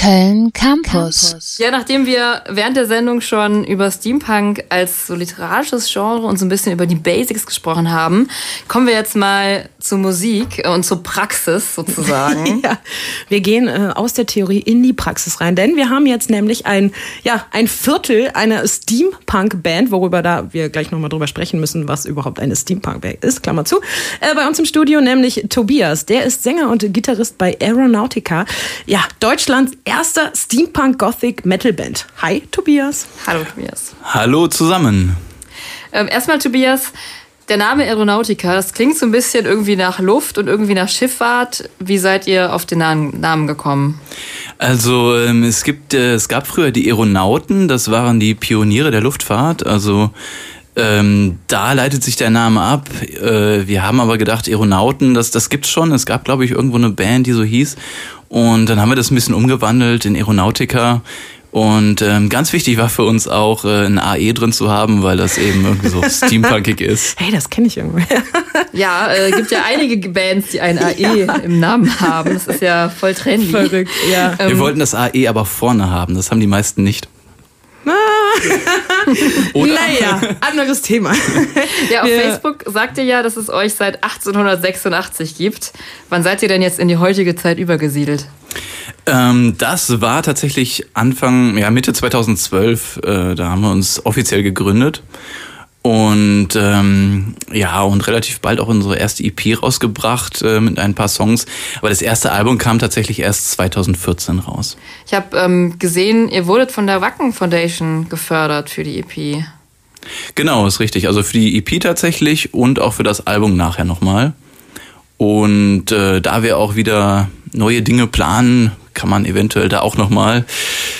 Köln Campus. Ja, nachdem wir während der Sendung schon über Steampunk als so literarisches Genre und so ein bisschen über die Basics gesprochen haben, kommen wir jetzt mal zur Musik und zur Praxis sozusagen. ja, wir gehen äh, aus der Theorie in die Praxis rein, denn wir haben jetzt nämlich ein, ja, ein Viertel einer Steampunk-Band, worüber da wir gleich nochmal drüber sprechen müssen, was überhaupt eine Steampunk-Band ist, Klammer zu, äh, bei uns im Studio, nämlich Tobias. Der ist Sänger und Gitarrist bei Aeronautica. Ja, Deutschlands erster Steampunk Gothic Metal Band. Hi, Tobias. Hallo, Tobias. Hallo zusammen. Ähm, erstmal, Tobias, der Name Aeronautica, das klingt so ein bisschen irgendwie nach Luft und irgendwie nach Schifffahrt. Wie seid ihr auf den Namen gekommen? Also ähm, es gibt, äh, es gab früher die Aeronauten, das waren die Pioniere der Luftfahrt. Also ähm, da leitet sich der Name ab. Äh, wir haben aber gedacht, Aeronauten, das, das gibt's schon. Es gab, glaube ich, irgendwo eine Band, die so hieß. Und dann haben wir das ein bisschen umgewandelt in Aeronautica. Und ähm, ganz wichtig war für uns auch, äh, ein AE drin zu haben, weil das eben irgendwie so steampunkig ist. Hey, das kenne ich irgendwie. ja, äh, gibt ja einige Bands, die ein AE ja. im Namen haben. Das ist ja voll trendy. Verrückt, ja. Wir ähm, wollten das AE aber vorne haben. Das haben die meisten nicht. naja, anderes Thema. Ja, auf Wir Facebook sagt ihr ja, dass es euch seit 1886 gibt. Wann seid ihr denn jetzt in die heutige Zeit übergesiedelt? Ähm, das war tatsächlich Anfang, ja, Mitte 2012. Äh, da haben wir uns offiziell gegründet. Und ähm, ja, und relativ bald auch unsere erste EP rausgebracht äh, mit ein paar Songs. Aber das erste Album kam tatsächlich erst 2014 raus. Ich habe ähm, gesehen, ihr wurdet von der Wacken Foundation gefördert für die EP. Genau, ist richtig. Also für die EP tatsächlich und auch für das Album nachher nochmal. Und äh, da wir auch wieder neue Dinge planen, kann man eventuell da auch nochmal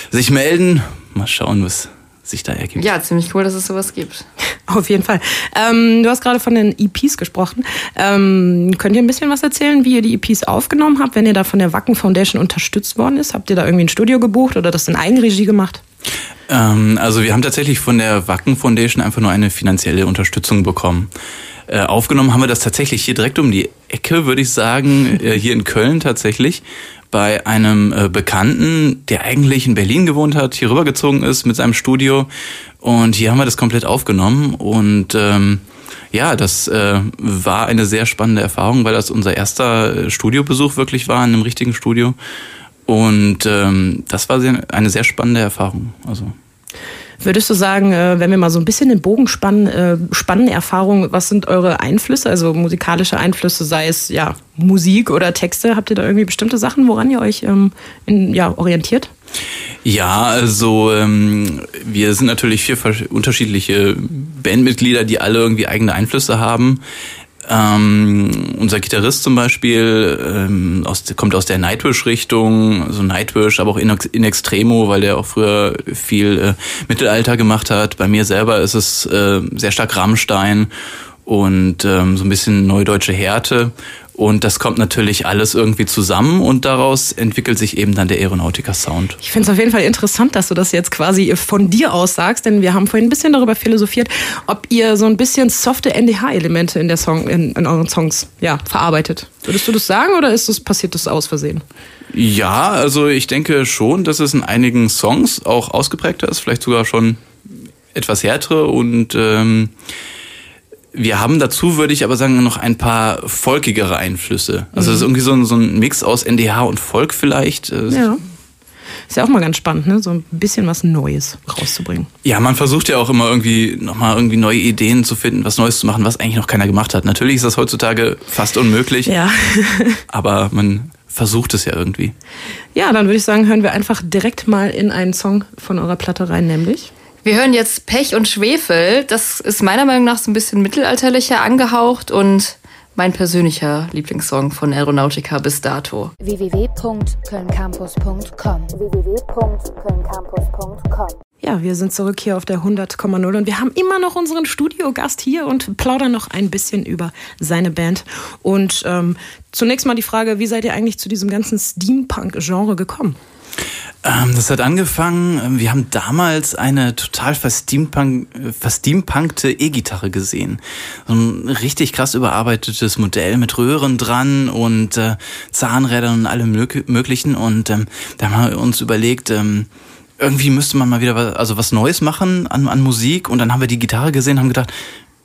sich melden. Mal schauen, was sich da ergibt. Ja, ziemlich cool, dass es sowas gibt. Auf jeden Fall. Ähm, du hast gerade von den EPs gesprochen. Ähm, könnt ihr ein bisschen was erzählen, wie ihr die EPs aufgenommen habt, wenn ihr da von der Wacken Foundation unterstützt worden ist? Habt ihr da irgendwie ein Studio gebucht oder das in Eigenregie gemacht? Ähm, also wir haben tatsächlich von der Wacken Foundation einfach nur eine finanzielle Unterstützung bekommen. Äh, aufgenommen haben wir das tatsächlich hier direkt um die Ecke, würde ich sagen, äh, hier in Köln tatsächlich bei einem äh, Bekannten, der eigentlich in Berlin gewohnt hat, hier rübergezogen ist mit seinem Studio. Und hier haben wir das komplett aufgenommen. Und ähm, ja, das äh, war eine sehr spannende Erfahrung, weil das unser erster äh, Studiobesuch wirklich war in einem richtigen Studio. Und ähm, das war sehr, eine sehr spannende Erfahrung. Also Würdest du sagen, äh, wenn wir mal so ein bisschen den Bogen spannen, äh, spannen Erfahrungen, was sind eure Einflüsse, also musikalische Einflüsse, sei es ja Musik oder Texte? Habt ihr da irgendwie bestimmte Sachen, woran ihr euch ähm, in, ja, orientiert? Ja, also ähm, wir sind natürlich vier unterschiedliche Bandmitglieder, die alle irgendwie eigene Einflüsse haben. Ähm, unser Gitarrist zum Beispiel ähm, aus, kommt aus der Nightwish-Richtung, also Nightwish, aber auch in, in Extremo, weil der auch früher viel äh, Mittelalter gemacht hat. Bei mir selber ist es äh, sehr stark Rammstein und ähm, so ein bisschen neudeutsche Härte. Und das kommt natürlich alles irgendwie zusammen und daraus entwickelt sich eben dann der Aeronautica Sound. Ich finde es auf jeden Fall interessant, dass du das jetzt quasi von dir aus sagst, denn wir haben vorhin ein bisschen darüber philosophiert, ob ihr so ein bisschen softe NDH-Elemente in, der Song, in, in, euren Songs ja, verarbeitet. Würdest du das sagen oder ist das, passiert das aus Versehen? Ja, also ich denke schon, dass es in einigen Songs auch ausgeprägter ist, vielleicht sogar schon etwas härtere und ähm, wir haben dazu, würde ich aber sagen, noch ein paar folkigere Einflüsse. Also mhm. es ist irgendwie so ein, so ein Mix aus NDH und Folk vielleicht. Äh, ja. Ist ja auch mal ganz spannend, ne? so ein bisschen was Neues rauszubringen. Ja, man versucht ja auch immer irgendwie nochmal irgendwie neue Ideen zu finden, was Neues zu machen, was eigentlich noch keiner gemacht hat. Natürlich ist das heutzutage fast unmöglich. Ja. aber man versucht es ja irgendwie. Ja, dann würde ich sagen, hören wir einfach direkt mal in einen Song von eurer Platte rein, nämlich. Wir hören jetzt Pech und Schwefel. Das ist meiner Meinung nach so ein bisschen mittelalterlicher angehaucht und mein persönlicher Lieblingssong von Aeronautica bis dato. www.kölncampus.com www.kölncampus.com ja, wir sind zurück hier auf der 100,0 und wir haben immer noch unseren Studiogast hier und plaudern noch ein bisschen über seine Band. Und ähm, zunächst mal die Frage, wie seid ihr eigentlich zu diesem ganzen Steampunk-Genre gekommen? Ähm, das hat angefangen, ähm, wir haben damals eine total versteampunk, versteampunkte E-Gitarre gesehen. So ein richtig krass überarbeitetes Modell mit Röhren dran und äh, Zahnrädern und allem möglichen. Und ähm, da haben wir uns überlegt, ähm, irgendwie müsste man mal wieder was, also was Neues machen an, an Musik. Und dann haben wir die Gitarre gesehen, haben gedacht,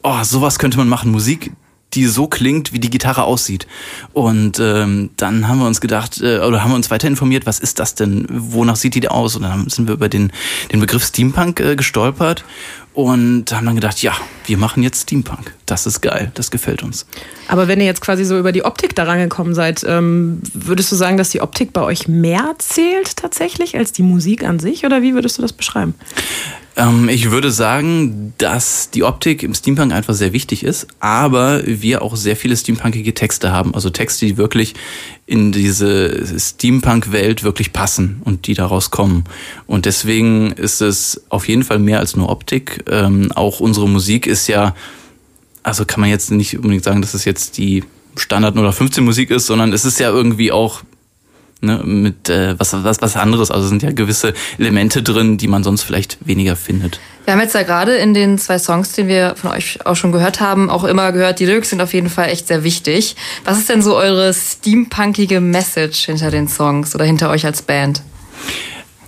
oh, sowas könnte man machen. Musik, die so klingt, wie die Gitarre aussieht. Und ähm, dann haben wir uns gedacht, äh, oder haben wir uns weiter informiert, was ist das denn? Wonach sieht die aus? Und dann sind wir über den, den Begriff Steampunk äh, gestolpert und haben dann gedacht, ja, wir machen jetzt Steampunk. Das ist geil, das gefällt uns. Aber wenn ihr jetzt quasi so über die Optik da rangekommen seid, ähm, würdest du sagen, dass die Optik bei euch mehr zählt tatsächlich als die Musik an sich? Oder wie würdest du das beschreiben? Ähm, ich würde sagen, dass die Optik im Steampunk einfach sehr wichtig ist, aber wir auch sehr viele steampunkige Texte haben. Also Texte, die wirklich in diese Steampunk-Welt wirklich passen und die daraus kommen. Und deswegen ist es auf jeden Fall mehr als nur Optik. Ähm, auch unsere Musik ist ja, also kann man jetzt nicht unbedingt sagen, dass es jetzt die Standard 015 Musik ist, sondern es ist ja irgendwie auch ne, mit äh, was, was, was anderes. Also sind ja gewisse Elemente drin, die man sonst vielleicht weniger findet. Wir haben jetzt ja gerade in den zwei Songs, den wir von euch auch schon gehört haben, auch immer gehört, die Lyrics sind auf jeden Fall echt sehr wichtig. Was ist denn so eure steampunkige Message hinter den Songs oder hinter euch als Band?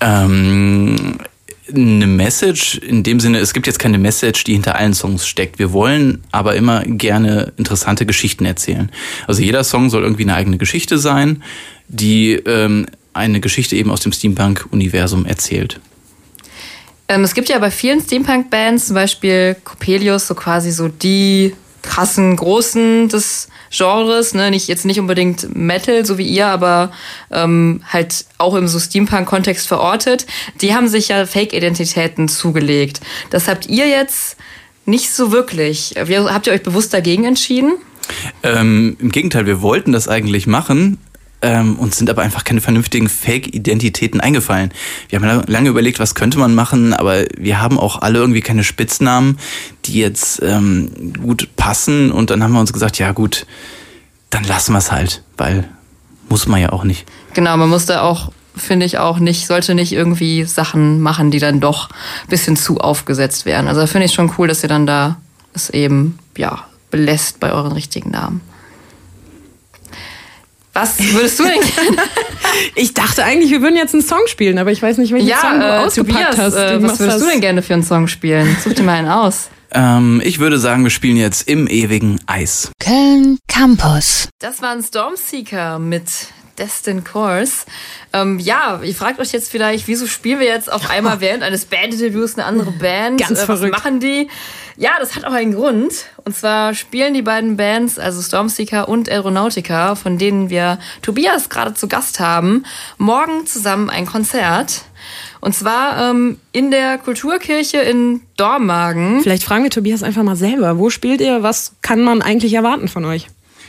Ähm, eine Message in dem Sinne, es gibt jetzt keine Message, die hinter allen Songs steckt. Wir wollen aber immer gerne interessante Geschichten erzählen. Also jeder Song soll irgendwie eine eigene Geschichte sein die ähm, eine Geschichte eben aus dem Steampunk-Universum erzählt. Ähm, es gibt ja bei vielen Steampunk-Bands, zum Beispiel Coppelius, so quasi so die krassen Großen des Genres, ne? nicht jetzt nicht unbedingt Metal, so wie ihr, aber ähm, halt auch im so Steampunk-Kontext verortet. Die haben sich ja Fake-Identitäten zugelegt. Das habt ihr jetzt nicht so wirklich. Wie, habt ihr euch bewusst dagegen entschieden? Ähm, Im Gegenteil, wir wollten das eigentlich machen, ähm, uns sind aber einfach keine vernünftigen Fake-Identitäten eingefallen. Wir haben lange überlegt, was könnte man machen, aber wir haben auch alle irgendwie keine Spitznamen, die jetzt ähm, gut passen. Und dann haben wir uns gesagt, ja gut, dann lassen wir es halt, weil muss man ja auch nicht. Genau, man musste auch finde ich auch nicht, sollte nicht irgendwie Sachen machen, die dann doch ein bisschen zu aufgesetzt werden. Also finde ich schon cool, dass ihr dann da es eben, ja, belässt bei euren richtigen Namen. Was würdest du denn gerne? ich dachte eigentlich, wir würden jetzt einen Song spielen, aber ich weiß nicht, welchen ja, Song du äh, ausgepackt Tobias, hast. Äh, was würdest du denn gerne für einen Song spielen? Such dir mal einen aus. Ähm, ich würde sagen, wir spielen jetzt im ewigen Eis. Köln Campus. Das war ein Stormseeker mit Destin Course. Ähm, ja, ihr fragt euch jetzt vielleicht, wieso spielen wir jetzt auf einmal während eines Bandinterviews eine andere Band? Ganz äh, was verrückt. machen die? Ja, das hat auch einen Grund. Und zwar spielen die beiden Bands, also Stormseeker und Aeronautica, von denen wir Tobias gerade zu Gast haben, morgen zusammen ein Konzert. Und zwar ähm, in der Kulturkirche in Dormagen. Vielleicht fragen wir Tobias einfach mal selber. Wo spielt ihr? Was kann man eigentlich erwarten von euch?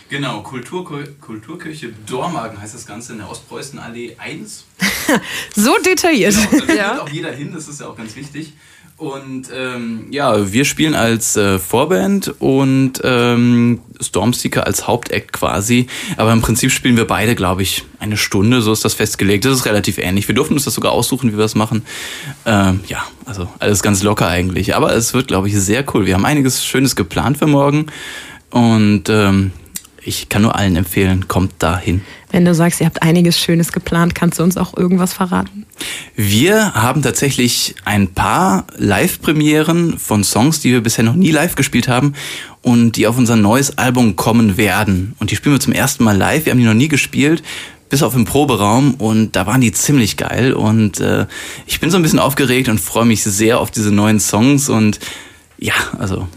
Genau, Kultur, Kulturkirche Dormagen heißt das Ganze in der Ostpreußenallee 1. so detailliert. Genau, da ja. auch jeder hin, das ist ja auch ganz wichtig. Und ähm, ja, wir spielen als äh, Vorband und ähm, Stormseeker als Hauptakt quasi. Aber im Prinzip spielen wir beide, glaube ich, eine Stunde, so ist das festgelegt. Das ist relativ ähnlich. Wir durften uns das sogar aussuchen, wie wir das machen. Ähm, ja, also alles ganz locker eigentlich. Aber es wird, glaube ich, sehr cool. Wir haben einiges Schönes geplant für morgen. Und ähm, ich kann nur allen empfehlen, kommt dahin. Wenn du sagst, ihr habt einiges Schönes geplant, kannst du uns auch irgendwas verraten? Wir haben tatsächlich ein paar Live-Premieren von Songs, die wir bisher noch nie live gespielt haben und die auf unser neues Album kommen werden. Und die spielen wir zum ersten Mal live. Wir haben die noch nie gespielt bis auf im Proberaum und da waren die ziemlich geil und äh, ich bin so ein bisschen aufgeregt und freue mich sehr auf diese neuen Songs und ja, also.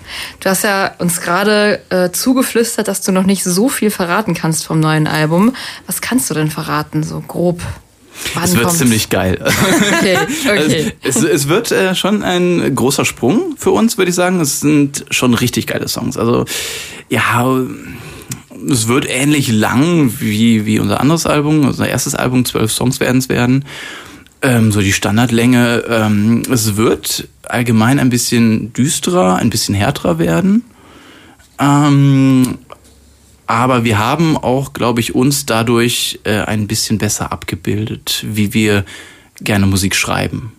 Du hast ja uns gerade äh, zugeflüstert, dass du noch nicht so viel verraten kannst vom neuen Album. Was kannst du denn verraten, so grob? Wann es wird kommt's? ziemlich geil. Okay, okay. Es, es, wird äh, schon ein großer Sprung für uns, würde ich sagen. Es sind schon richtig geile Songs. Also, ja, es wird ähnlich lang wie, wie unser anderes Album, unser erstes Album, zwölf Songs werden es werden. Ähm, so die Standardlänge. Ähm, es wird allgemein ein bisschen düsterer, ein bisschen härterer werden. Ähm, aber wir haben auch, glaube ich, uns dadurch äh, ein bisschen besser abgebildet, wie wir gerne Musik schreiben.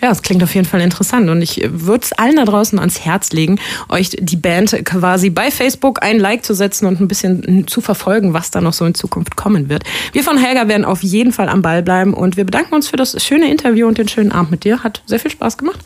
Ja, es klingt auf jeden Fall interessant und ich würde es allen da draußen ans Herz legen, euch die Band quasi bei Facebook ein Like zu setzen und ein bisschen zu verfolgen, was da noch so in Zukunft kommen wird. Wir von Helga werden auf jeden Fall am Ball bleiben und wir bedanken uns für das schöne Interview und den schönen Abend mit dir. Hat sehr viel Spaß gemacht.